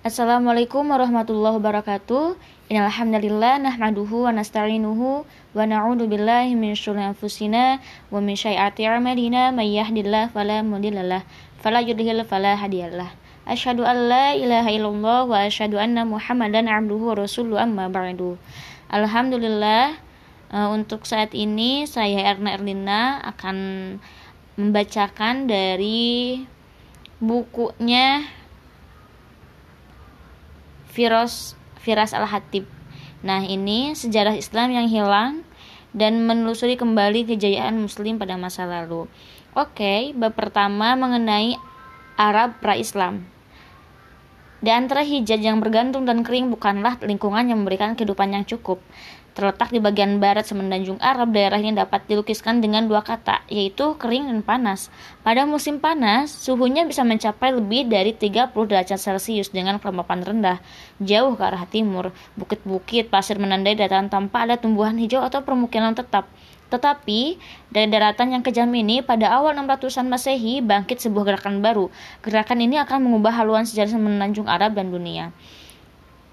Assalamualaikum warahmatullahi wabarakatuh. Innalhamdalillah nahmaduhu wa nasta'inuhu wa na'udzu billahi min syururi anfusina wa min syai'ati a'malina may yahdihillahu fala mudhillalah fala yudhlil fala hadiyalah. Asyhadu an la ilaha illallah wa asyhadu anna Muhammadan abduhu wa rasuluhu amma ba'du. Alhamdulillah uh, untuk saat ini saya Erna Erlina akan membacakan dari bukunya Firos Firas Al-Hatib. Nah, ini sejarah Islam yang hilang dan menelusuri kembali kejayaan muslim pada masa lalu. Oke, bab pertama mengenai Arab pra-Islam. Di antara hijaz yang bergantung dan kering bukanlah lingkungan yang memberikan kehidupan yang cukup. Terletak di bagian barat semenanjung Arab, daerah ini dapat dilukiskan dengan dua kata, yaitu kering dan panas. Pada musim panas, suhunya bisa mencapai lebih dari 30 derajat Celcius dengan kelembapan rendah. Jauh ke arah timur, bukit-bukit pasir menandai dataran tanpa ada tumbuhan hijau atau permukiman tetap. Tetapi, dari daratan yang kejam ini, pada awal 600-an Masehi, bangkit sebuah gerakan baru. Gerakan ini akan mengubah haluan sejarah semenanjung Arab dan dunia.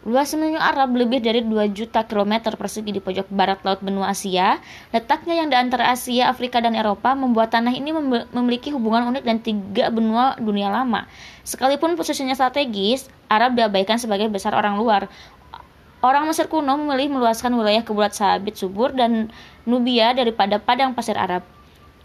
Luas semenanjung Arab lebih dari 2 juta kilometer persegi di pojok barat laut benua Asia. Letaknya yang di antara Asia, Afrika, dan Eropa membuat tanah ini memiliki hubungan unik dan tiga benua dunia lama. Sekalipun posisinya strategis, Arab diabaikan sebagai besar orang luar. Orang Mesir kuno memilih meluaskan wilayah kebulat sabit subur dan Nubia daripada padang pasir Arab.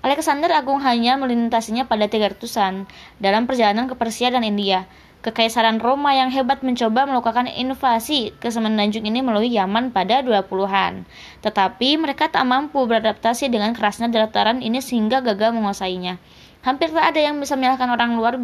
Alexander Agung hanya melintasinya pada 300-an dalam perjalanan ke Persia dan India. Kekaisaran Roma yang hebat mencoba melakukan invasi ke semenanjung ini melalui Yaman pada 20-an. Tetapi mereka tak mampu beradaptasi dengan kerasnya dataran ini sehingga gagal menguasainya. Hampir tak ada yang bisa menyalahkan orang luar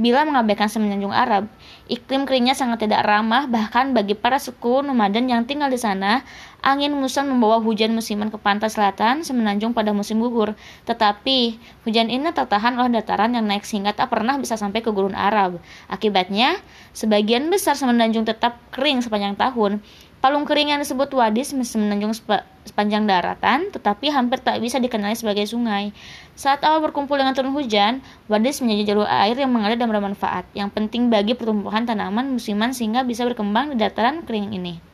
bila mengabaikan semenanjung Arab. Iklim keringnya sangat tidak ramah bahkan bagi para suku nomaden yang tinggal di sana. Angin muson membawa hujan musiman ke pantai selatan semenanjung pada musim gugur. Tetapi hujan ini tertahan oleh dataran yang naik sehingga tak pernah bisa sampai ke gurun Arab. Akibatnya, sebagian besar semenanjung tetap kering sepanjang tahun. Palung kering yang disebut wadis semenanjung sepanjang daratan, tetapi hampir tak bisa dikenali sebagai sungai. Saat awal berkumpul dengan turun hujan, wadis menjadi jalur air yang mengalir dan bermanfaat, yang penting bagi pertumbuhan tanaman musiman sehingga bisa berkembang di dataran kering ini.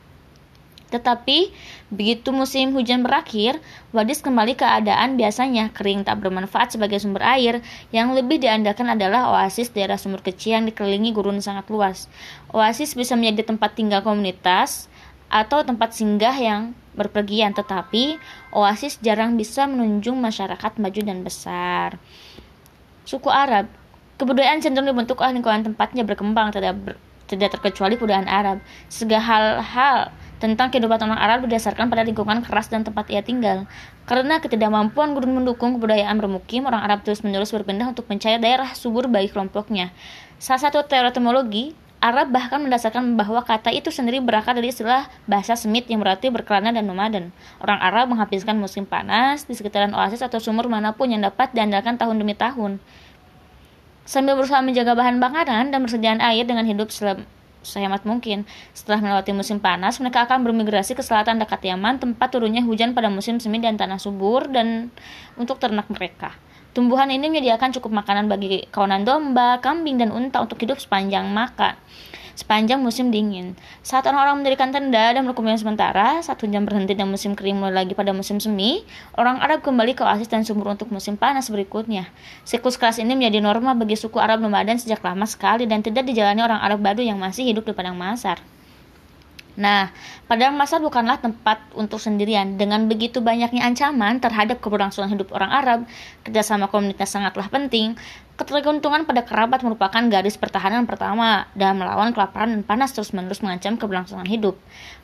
Tetapi, begitu musim hujan berakhir, wadis kembali keadaan biasanya kering tak bermanfaat sebagai sumber air. Yang lebih diandalkan adalah oasis daerah sumur kecil yang dikelilingi gurun sangat luas. Oasis bisa menjadi tempat tinggal komunitas, atau tempat singgah yang berpergian, tetapi oasis jarang bisa menunjung masyarakat maju dan besar. Suku Arab, kebudayaan cenderung dibentuk oleh lingkungan tempatnya berkembang, tidak ber, tidak terkecuali kebudayaan Arab. Segala hal-hal tentang kehidupan orang Arab berdasarkan pada lingkungan keras dan tempat ia tinggal. Karena ketidakmampuan gurun mendukung kebudayaan bermukim, orang Arab terus-menerus berpindah untuk mencari daerah subur bagi kelompoknya. Salah satu teori etimologi Arab bahkan mendasarkan bahwa kata itu sendiri berakar dari istilah bahasa Semit yang berarti berkelana dan nomaden. Orang Arab menghabiskan musim panas di sekitaran oasis atau sumur mana pun yang dapat diandalkan tahun demi tahun. Sambil berusaha menjaga bahan makanan dan persediaan air dengan hidup sehemat mungkin. Setelah melewati musim panas, mereka akan bermigrasi ke selatan dekat Yaman, tempat turunnya hujan pada musim semi dan tanah subur dan untuk ternak mereka. Tumbuhan ini menyediakan cukup makanan bagi kawanan domba, kambing, dan unta untuk hidup sepanjang makan sepanjang musim dingin. Saat orang-orang mendirikan tenda dan berkumpul sementara, satu jam berhenti dan musim kering mulai lagi pada musim semi, orang Arab kembali ke oasis dan sumur untuk musim panas berikutnya. Siklus keras ini menjadi norma bagi suku Arab nomaden sejak lama sekali dan tidak dijalani orang Arab Badu yang masih hidup di padang masar. Nah, padang masar bukanlah tempat untuk sendirian. Dengan begitu banyaknya ancaman terhadap keberlangsungan hidup orang Arab, kerjasama komunitas sangatlah penting. Ketergantungan pada kerabat merupakan garis pertahanan pertama dalam melawan kelaparan dan panas terus-menerus mengancam keberlangsungan hidup.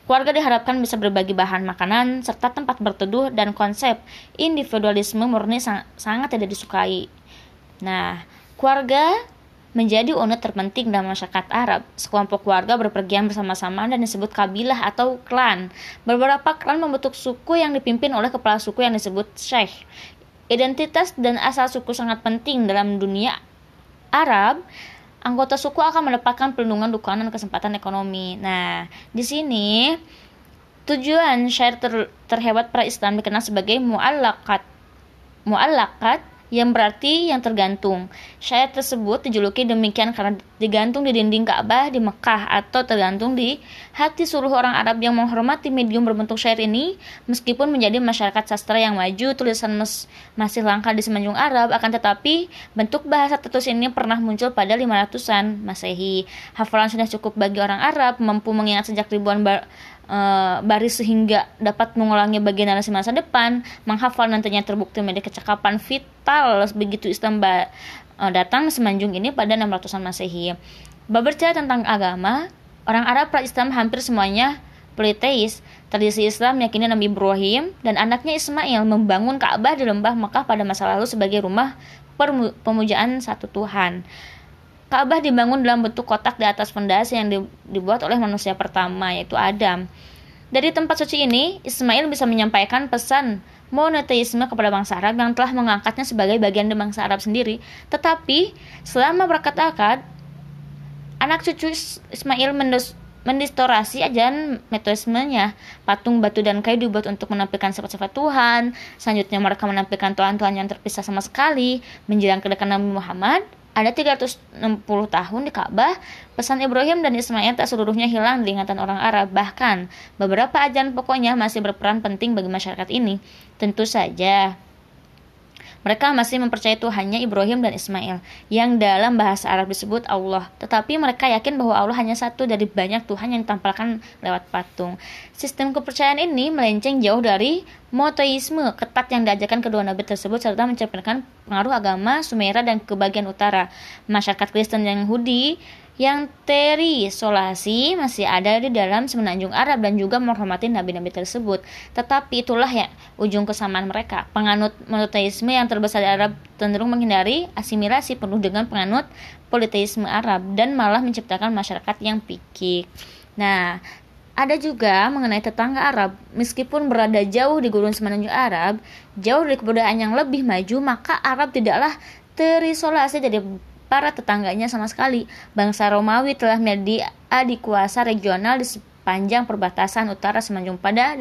Keluarga diharapkan bisa berbagi bahan makanan serta tempat berteduh dan konsep individualisme murni sangat tidak disukai. Nah, keluarga menjadi unit terpenting dalam masyarakat Arab. Sekelompok keluarga berpergian bersama-sama dan disebut kabilah atau klan. Beberapa klan membentuk suku yang dipimpin oleh kepala suku yang disebut syekh. Identitas dan asal suku sangat penting dalam dunia Arab. Anggota suku akan mendapatkan perlindungan dukungan dan kesempatan ekonomi. Nah, di sini tujuan syair ter terhebat pra Islam dikenal sebagai mu'allakat. Mu'allakat yang berarti yang tergantung. Syair tersebut dijuluki demikian karena digantung di dinding Ka'bah di Mekah atau tergantung di hati seluruh orang Arab yang menghormati medium berbentuk syair ini. Meskipun menjadi masyarakat sastra yang maju, tulisan mes masih langka di semenanjung Arab, akan tetapi bentuk bahasa tertulis ini pernah muncul pada 500-an Masehi. Hafalan sudah cukup bagi orang Arab, mampu mengingat sejak ribuan uh, baris sehingga dapat mengulangi bagian narasi masa depan, menghafal nantinya terbukti menjadi kecakapan vital begitu Islam uh, datang semenanjung ini pada 600-an Masehi. Berbicara tentang agama, orang Arab pra-Islam hampir semuanya politeis. Tradisi Islam meyakini Nabi Ibrahim dan anaknya Ismail membangun Ka'bah di lembah Mekah pada masa lalu sebagai rumah pemujaan satu Tuhan. Ka'bah dibangun dalam bentuk kotak di atas fondasi yang dibuat oleh manusia pertama yaitu Adam. Dari tempat suci ini, Ismail bisa menyampaikan pesan monoteisme kepada bangsa Arab yang telah mengangkatnya sebagai bagian dari bangsa Arab sendiri. Tetapi selama berkata-kata, anak cucu Ismail mendes mendistorasi ajaran metodismenya. Patung batu dan kayu dibuat untuk menampilkan sifat-sifat Tuhan. Selanjutnya mereka menampilkan Tuhan-Tuhan yang terpisah sama sekali. Menjelang kedatangan Nabi Muhammad, ada 360 tahun di Ka'bah, pesan Ibrahim dan Ismail tak seluruhnya hilang di ingatan orang Arab. Bahkan, beberapa ajaran pokoknya masih berperan penting bagi masyarakat ini. Tentu saja, mereka masih mempercayai Tuhannya Ibrahim dan Ismail, yang dalam bahasa Arab disebut Allah. Tetapi mereka yakin bahwa Allah hanya satu dari banyak Tuhan yang ditampilkan lewat patung. Sistem kepercayaan ini melenceng jauh dari monoteisme ketat yang diajarkan kedua nabi tersebut serta mencerminkan pengaruh agama Sumeria dan ke bagian utara. Masyarakat Kristen dan Yahudi yang terisolasi masih ada di dalam semenanjung Arab dan juga menghormati nabi-nabi tersebut. Tetapi itulah ya ujung kesamaan mereka. Penganut monoteisme yang terbesar di Arab cenderung menghindari asimilasi penuh dengan penganut politeisme Arab dan malah menciptakan masyarakat yang pikik. Nah, ada juga mengenai tetangga Arab, meskipun berada jauh di gurun semenanjung Arab, jauh dari kebudayaan yang lebih maju, maka Arab tidaklah terisolasi dari para tetangganya sama sekali. Bangsa Romawi telah menjadi adikuasa regional di sepanjang perbatasan utara semenanjung pada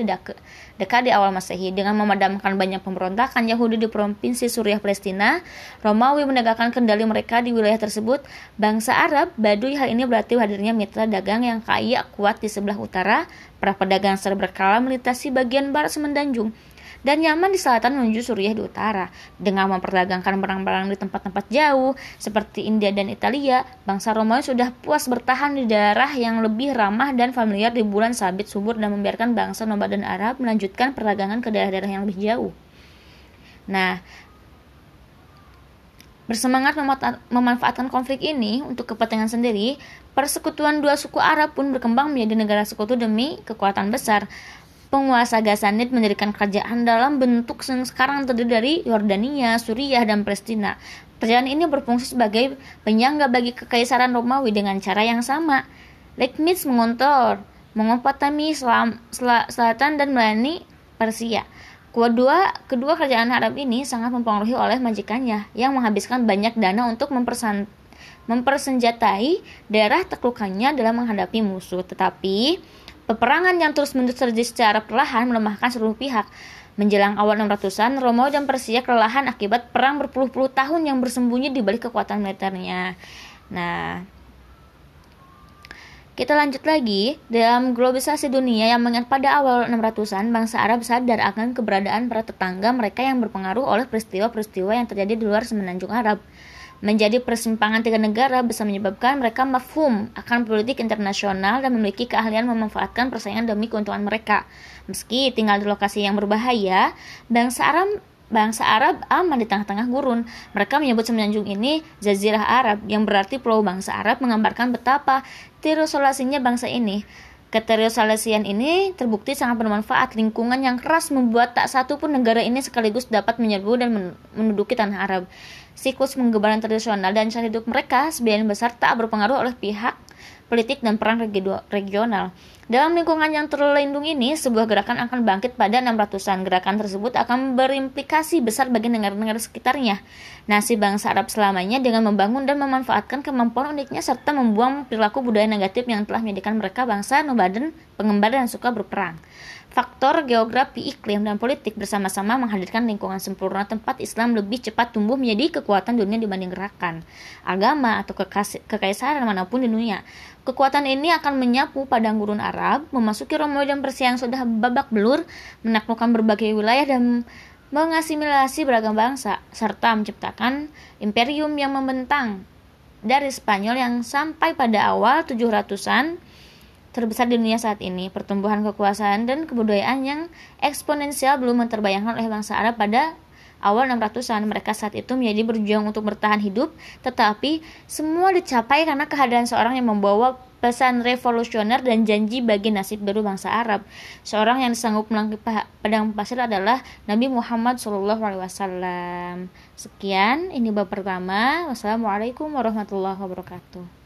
dekat di awal Masehi dengan memadamkan banyak pemberontakan Yahudi di provinsi Suriah Palestina. Romawi menegakkan kendali mereka di wilayah tersebut. Bangsa Arab, Baduy hal ini berarti hadirnya mitra dagang yang kaya kuat di sebelah utara. Para pedagang secara berkala melintasi bagian barat semenanjung dan Yaman di selatan menuju Suriah di utara. Dengan memperdagangkan barang-barang di tempat-tempat jauh seperti India dan Italia, bangsa Romawi sudah puas bertahan di daerah yang lebih ramah dan familiar di bulan sabit subur dan membiarkan bangsa nomaden Arab melanjutkan perdagangan ke daerah-daerah yang lebih jauh. Nah, Bersemangat memanfaatkan konflik ini untuk kepentingan sendiri, persekutuan dua suku Arab pun berkembang menjadi negara sekutu demi kekuatan besar penguasa Gasanid mendirikan kerajaan dalam bentuk yang sekarang terdiri dari Yordania, Suriah, dan Palestina. Kerajaan ini berfungsi sebagai penyangga bagi kekaisaran Romawi dengan cara yang sama. Leibniz mengontrol mengompatami Selam, sel Selatan dan melayani Persia. Kedua, kedua kerajaan Arab ini sangat mempengaruhi oleh majikannya yang menghabiskan banyak dana untuk mempersenjatai daerah taklukannya dalam menghadapi musuh. Tetapi Peperangan yang terus-menerus terjadi secara perlahan melemahkan seluruh pihak. Menjelang awal 600-an, Romawi dan Persia kelelahan akibat perang berpuluh-puluh tahun yang bersembunyi di balik kekuatan militernya. Nah, kita lanjut lagi, dalam globalisasi dunia yang mengingat pada awal 600-an, bangsa Arab sadar akan keberadaan para tetangga mereka yang berpengaruh oleh peristiwa-peristiwa yang terjadi di luar semenanjung Arab menjadi persimpangan tiga negara bisa menyebabkan mereka mafhum akan politik internasional dan memiliki keahlian memanfaatkan persaingan demi keuntungan mereka. Meski tinggal di lokasi yang berbahaya, bangsa Arab bangsa Arab aman di tengah-tengah gurun. Mereka menyebut semenanjung ini Jazirah Arab, yang berarti pulau bangsa Arab menggambarkan betapa terisolasinya bangsa ini. Keterisolasian ini terbukti sangat bermanfaat. Lingkungan yang keras membuat tak satu pun negara ini sekaligus dapat menyerbu dan menduduki tanah Arab. Siklus penggebaran tradisional dan cara hidup mereka sebagian besar tak berpengaruh oleh pihak politik, dan perang regional. Dalam lingkungan yang terlindung ini, sebuah gerakan akan bangkit pada 600-an. Gerakan tersebut akan berimplikasi besar bagi negara-negara sekitarnya. Nasib bangsa Arab selamanya dengan membangun dan memanfaatkan kemampuan uniknya serta membuang perilaku budaya negatif yang telah menjadikan mereka bangsa nomaden, pengembar dan suka berperang. Faktor geografi, iklim, dan politik bersama-sama menghadirkan lingkungan sempurna tempat Islam lebih cepat tumbuh menjadi kekuatan dunia dibanding gerakan agama atau kekaisaran mana pun di dunia. Kekuatan ini akan menyapu padang gurun Arab, memasuki Romawi dan Persia yang sudah babak belur, menaklukkan berbagai wilayah dan mengasimilasi beragam bangsa, serta menciptakan imperium yang membentang dari Spanyol yang sampai pada awal 700-an terbesar di dunia saat ini. Pertumbuhan kekuasaan dan kebudayaan yang eksponensial belum terbayangkan oleh bangsa Arab pada awal 600-an. Mereka saat itu menjadi berjuang untuk bertahan hidup, tetapi semua dicapai karena kehadiran seorang yang membawa pesan revolusioner dan janji bagi nasib baru bangsa Arab. Seorang yang disanggup melangkah padang pasir adalah Nabi Muhammad SAW. Sekian, ini bab pertama. Wassalamualaikum warahmatullahi wabarakatuh.